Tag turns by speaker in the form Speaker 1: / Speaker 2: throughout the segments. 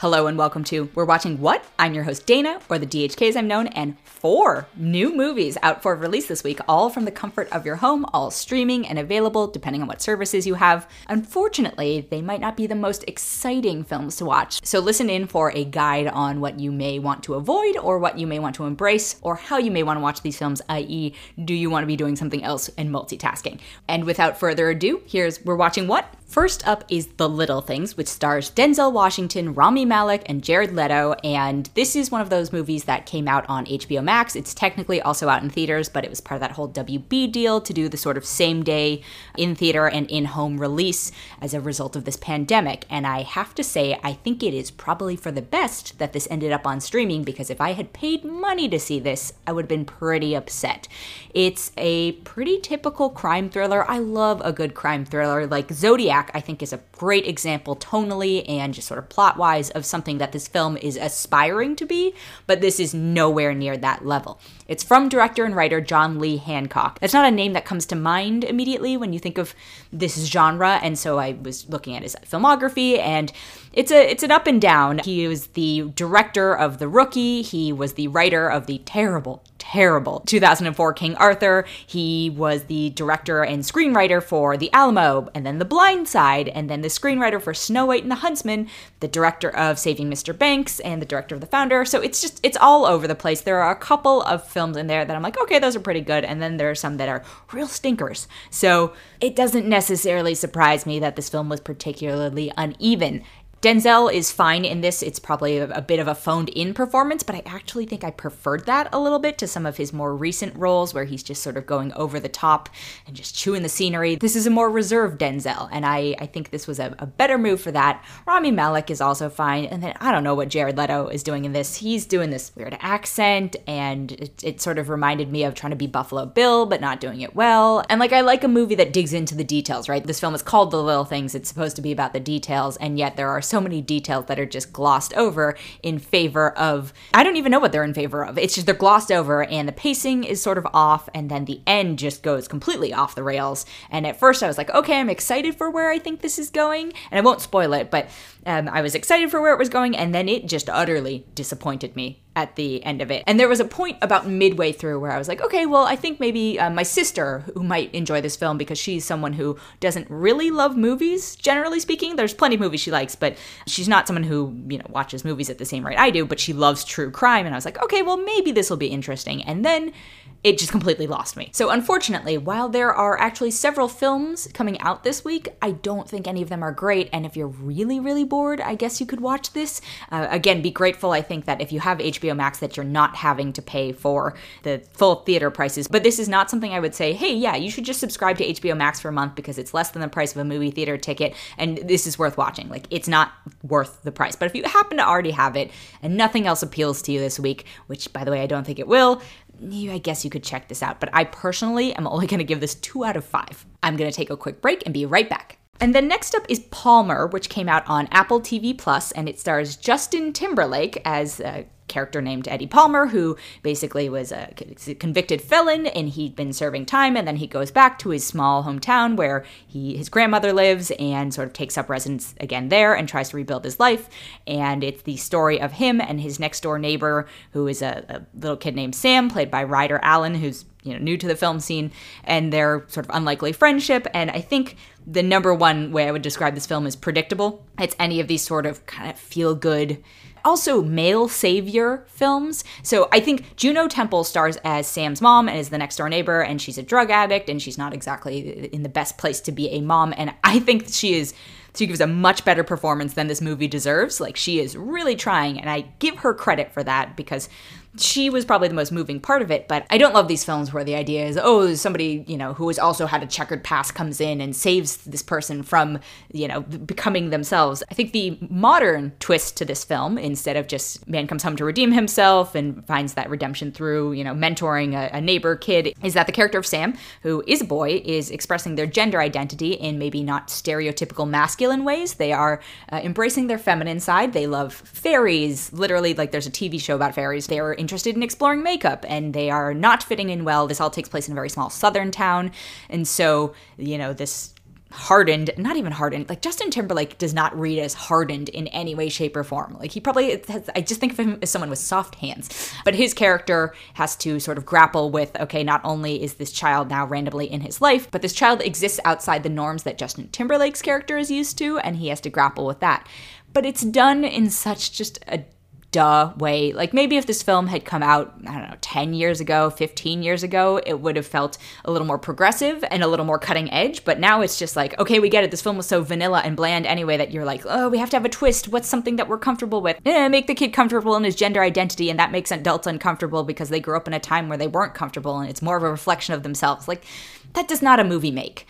Speaker 1: Hello and welcome to We're Watching What? I'm your host Dana, or the DHK as I'm known, and four new movies out for release this week, all from the comfort of your home, all streaming and available depending on what services you have. Unfortunately, they might not be the most exciting films to watch, so listen in for a guide on what you may want to avoid, or what you may want to embrace, or how you may want to watch these films, i.e., do you want to be doing something else and multitasking? And without further ado, here's We're Watching What? First up is The Little Things, which stars Denzel Washington, Rami Malek, and Jared Leto. And this is one of those movies that came out on HBO Max. It's technically also out in theaters, but it was part of that whole WB deal to do the sort of same day in theater and in home release as a result of this pandemic. And I have to say, I think it is probably for the best that this ended up on streaming because if I had paid money to see this, I would have been pretty upset. It's a pretty typical crime thriller. I love a good crime thriller like Zodiac I think, is a great example tonally and just sort of plot wise of something that this film is aspiring to be, but this is nowhere near that level. It's from director and writer John Lee Hancock. That's not a name that comes to mind immediately when you think of this genre, and so I was looking at his filmography and it's a it's an up and down. He was the director of The Rookie, he was the writer of the terrible terrible 2004 King Arthur. He was the director and screenwriter for The Alamo and then The Blind Side and then the screenwriter for Snow White and the Huntsman, the director of Saving Mr. Banks and the director of The Founder. So it's just it's all over the place. There are a couple of films in there that I'm like, okay, those are pretty good and then there are some that are real stinkers. So it doesn't necessarily surprise me that this film was particularly uneven. Denzel is fine in this. It's probably a, a, bit of a phoned in performance, but I actually think I preferred that a little bit to some of his more recent roles where he's just sort of going over the top and just chewing the scenery. This is a more reserved Denzel, and I, I think this was a, a better move for that. Rami Malek is also fine, and then I don't know what Jared Leto is doing in this. He's doing this weird accent, and it, it sort of reminded me of trying to be Buffalo Bill, but not doing it well. And like, I like a movie that digs into the details, right? This film is called The Little Things, it's supposed to be about the details, and yet there are so many details that are just glossed over in favor of I don't even know what they're in favor of. It's just they're glossed over and the pacing is sort of off and then the end just goes completely off the rails. And at first I was like, okay, I'm excited for where I think this is going. And I won't spoil it, but um, I was excited for where it was going, and then it just utterly disappointed me at the end of it. And there was a point about midway through where I was like, okay, well, I think maybe uh, my sister, who might enjoy this film because she's someone who doesn't really love movies, generally speaking. There's plenty of movies she likes, but she's not someone who, you know, watches movies at the same rate I do, but she loves true crime. And I was like, okay, well, maybe this will be interesting. And then it just completely lost me. So, unfortunately, while there are actually several films coming out this week, I don't think any of them are great. And if you're really, really bored, I guess you could watch this. Uh, again, be grateful, I think, that if you have HBO Max, that you're not having to pay for the full theater prices. But this is not something I would say, hey, yeah, you should just subscribe to HBO Max for a month because it's less than the price of a movie theater ticket. And this is worth watching. Like, it's not worth the price. But if you happen to already have it and nothing else appeals to you this week, which, by the way, I don't think it will, I guess you could check this out, but I personally am only going to give this two out of five. I'm going to take a quick break and be right back. And then next up is Palmer, which came out on Apple TV Plus, and it stars Justin Timberlake as a character named Eddie Palmer, who basically was a convicted felon and he'd been serving time. And then he goes back to his small hometown where he his grandmother lives and sort of takes up residence again there and tries to rebuild his life. And it's the story of him and his next door neighbor, who is a, a little kid named Sam, played by Ryder Allen, who's you know new to the film scene, and their sort of unlikely friendship. And I think the number one way I would describe this film is predictable. It's any of these sort of kind of feel good also male savior films. So I think Juno Temple stars as Sam's mom and is the next door neighbor, and she's a drug addict and she's not exactly in the best place to be a mom. And I think she is she gives a much better performance than this movie deserves. Like she is really trying, and I give her credit for that because she was probably the most moving part of it, but I don't love these films where the idea is, oh, somebody, you know, who has also had a checkered past comes in and saves this person from, you know, becoming themselves. I think the modern twist to this film, instead of just man comes home to redeem himself and finds that redemption through, you know, mentoring a, a neighbor kid, is that the character of Sam, who is a boy, is expressing their gender identity in maybe not stereotypical masculine ways. They are uh, embracing their feminine side. They love fairies, literally, like there's a TV show about fairies. They are interested in exploring makeup and they are not fitting in well. This all takes place in a very small southern town. And so, you know, this hardened, not even hardened. Like Justin Timberlake does not read as hardened in any way, shape, or form. Like he probably has, I just think of him as someone with soft hands. But his character has to sort of grapple with okay, not only is this child now randomly in his life, but this child exists outside the norms that Justin Timberlake's character is used to, and he has to grapple with that. But it's done in such just a duh way. Like maybe if this film had come out, I don't know, 10 years ago, 15 years ago, it would have felt a little more progressive and a little more cutting edge. But now it's just like, okay, we get it. This film was so vanilla and bland anyway that you're like, oh, we have to have a twist. What's something that we're comfortable with? Eh, make the kid comfortable in his gender identity, and that makes adults uncomfortable because they grew up in a time where they weren't comfortable and it's more of a reflection of themselves. Like, that does not a movie make.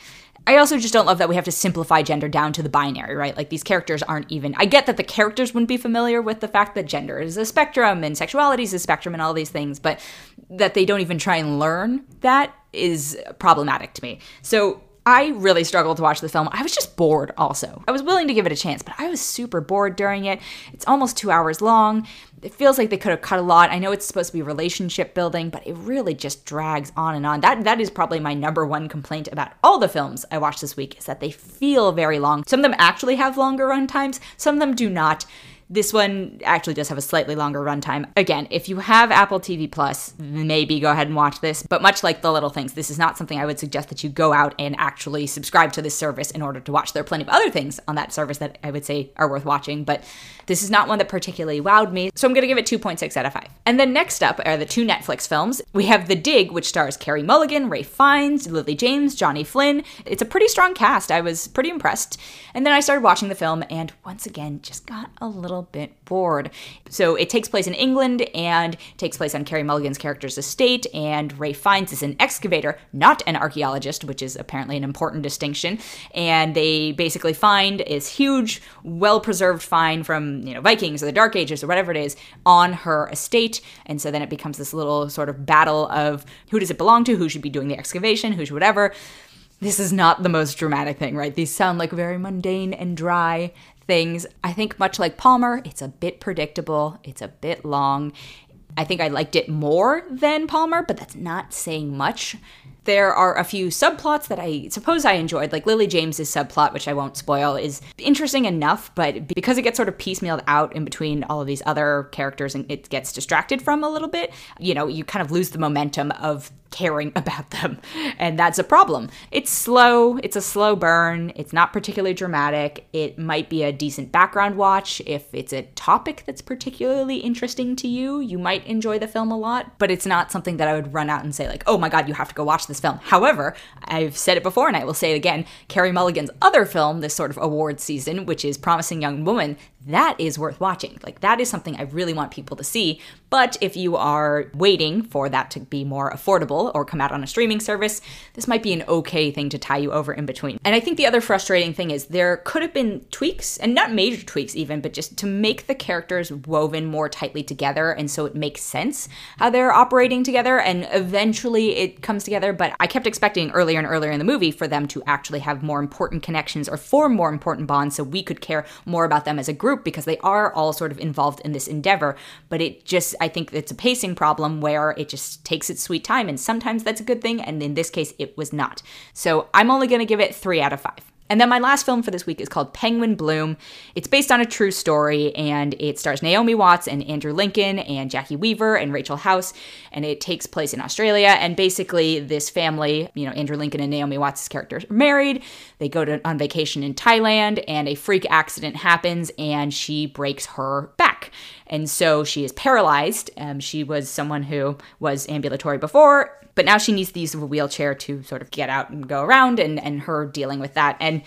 Speaker 1: I also just don't love that we have to simplify gender down to the binary, right? Like these characters aren't even. I get that the characters wouldn't be familiar with the fact that gender is a spectrum and sexuality is a spectrum and all these things, but that they don't even try and learn that is problematic to me. So I really struggled to watch the film. I was just bored also. I was willing to give it a chance, but I was super bored during it. It's almost two hours long. It feels like they could have cut a lot. I know it's supposed to be relationship building, but it really just drags on and on. That that is probably my number one complaint about all the films I watched this week is that they feel very long. Some of them actually have longer run times, some of them do not. This one actually does have a slightly longer runtime. Again, if you have Apple TV Plus, maybe go ahead and watch this. But much like the little things, this is not something I would suggest that you go out and actually subscribe to this service in order to watch. There are plenty of other things on that service that I would say are worth watching, but this is not one that particularly wowed me. So I'm going to give it 2.6 out of 5. And then next up are the two Netflix films. We have The Dig, which stars Carey Mulligan, Ralph Fiennes, Lily James, Johnny Flynn. It's a pretty strong cast. I was pretty impressed. And then I started watching the film and once again just got a little little bit bored. So it takes place in England and takes place on Carey Mulligan's character's estate, and Ralph Fiennes is an excavator, not an archaeologist, which is apparently an important distinction. And they basically find this huge, well-preserved find from you know Vikings or the Dark Ages or whatever it is on her estate, and so then it becomes this little sort of battle of who does it belong to, who should be doing the excavation, who should whatever this is not the most dramatic thing, right? These sound like very mundane and dry things. I think, much like Palmer, it's a bit predictable, it's a bit long. I think I liked it more than Palmer, but that's not saying much. There are a few subplots that I suppose I enjoyed, like Lily James's subplot, which I won't spoil, is interesting enough, but because it gets sort of piecemealed out in between all of these other characters and it gets distracted from a little bit, you know, you kind of lose the momentum of caring about them. And that's a problem. It's slow, it's a slow burn, it's not particularly dramatic. It might be a decent background watch if it's a topic that's particularly interesting to you. You might enjoy the film a lot, but it's not something that I would run out and say, like, oh my God, you have to go watch this film. However, I've said it before and I will say it again Carey Mulligan's other film, this sort of award season, which is Promising Young Woman, that is worth watching. Like, that is something I really want people to see. But if you are waiting for that to be more affordable or come out on a streaming service, this might be an okay thing to tie you over in between. And I think the other frustrating thing is there could have been tweaks, and not major tweaks even, but just to make the characters woven more tightly together and so it makes sense how they're operating together and eventually it comes together. But I kept expecting earlier and earlier in the movie for them to actually have more important connections or form more important bonds so we could care more about them as a group because they are all sort of involved in this endeavor. But it just, I think it's a pacing problem where it just takes its sweet time. And sometimes that's a good thing. And in this case, it was not. So I'm only going to give it three out of five. And then my last film for this week is called Penguin Bloom. It's based on a true story and it stars Naomi Watts and Andrew Lincoln and Jacki Weaver and Rachel House. And it takes place in Australia. And basically, this family, you know, Andrew Lincoln and Naomi Watts' characters are married. They go to, on vacation in Thailand and a freak accident happens and she breaks her. And so she is paralyzed. Um, she was someone who was ambulatory before but now she needs the use of a wheelchair to sort of get out and go around, and, and her dealing with that. And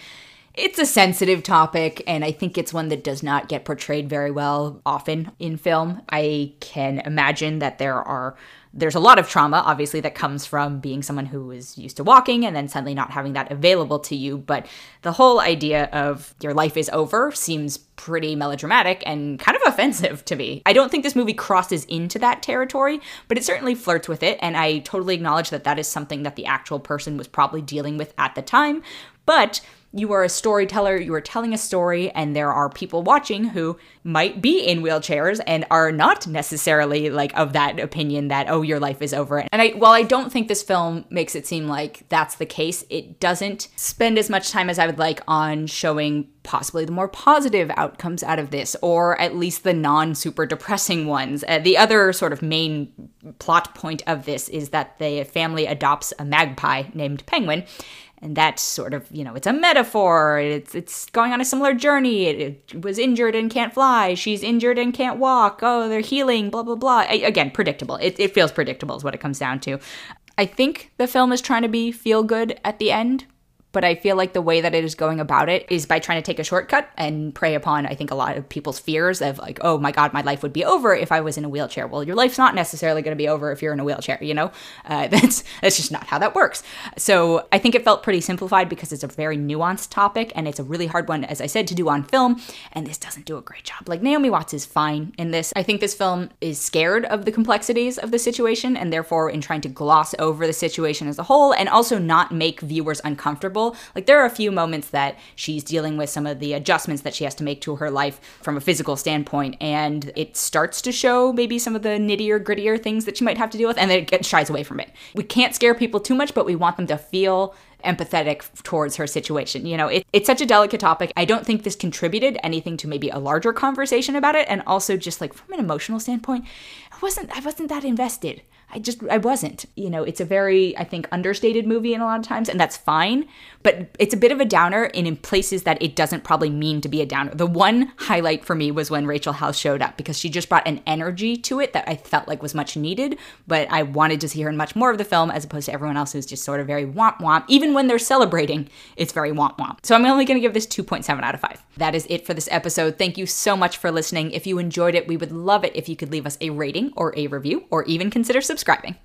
Speaker 1: it's a sensitive topic, and I think it's one that does not get portrayed very well often in film. I can imagine that there are there's a lot of trauma, obviously, that comes from being someone who is used to walking and then suddenly not having that available to you. But the whole idea of your life is over seems pretty melodramatic and kind of offensive to me. I don't think this movie crosses into that territory, but it certainly flirts with it. And I totally acknowledge that that is something that the actual person was probably dealing with at the time. But you are a storyteller, you are telling a story, and there are people watching who might be in wheelchairs and are not necessarily like of that opinion that, oh, your life is over. And I, while I don't think this film makes it seem like that's the case, it doesn't spend as much time as I would like on showing possibly the more positive outcomes out of this, or at least the non super depressing ones. Uh, the other sort of main plot point of this is that the family adopts a magpie named Penguin and that's sort of you know it's a metaphor. It's it's going on a similar journey. It, it, was injured and can't fly. She's injured and can't walk. Oh they're healing blah blah blah. I, again predictable. It, it feels predictable is what it comes down to. I think the film is trying to be feel good at the end but I feel like the way that it is going about it is by trying to take a shortcut and prey upon, I think, a lot of people's fears of like, oh my God, my life would be over if I was in a wheelchair. Well, your life's not necessarily going to be over if you're in a wheelchair, you know? Uh, that's, that's just not how that works. So I think it felt pretty simplified because it's a very nuanced topic and it's a really hard one, as I said, to do on film. And this doesn't do a great job. Like Naomi Watts is fine in this. I think this film is scared of the complexities of the situation and therefore in trying to gloss over the situation as a whole and also not make viewers uncomfortable like there are a few moments that she's dealing with some of the adjustments that she has to make to her life from a physical standpoint, and it starts to show maybe some of the nittier, grittier things that she might have to deal with, and then it shies away from it. We can't scare people too much, but we want them to feel empathetic towards her situation. You know, it, it's such a delicate topic. I don't think this contributed anything to maybe a larger conversation about it. And also just like from an emotional standpoint, I wasn't I wasn't that invested. I just I wasn't. You know, it's a very I think understated movie in a lot of times, and that's fine. But it's a bit of a downer in, in places that it doesn't probably mean to be a downer. The one highlight for me was when Rachel House showed up because she just brought an energy to it that I felt like was much needed. But I wanted to see her in much more of the film as opposed to everyone else who's just sort of very womp womp. Even when they're celebrating, it's very womp womp. So I'm only going to give this 2.7 out of 5. That is it for this episode. Thank you so much for listening. If you enjoyed it, we would love it if you could leave us a rating or a review or even consider subscribing subscribing.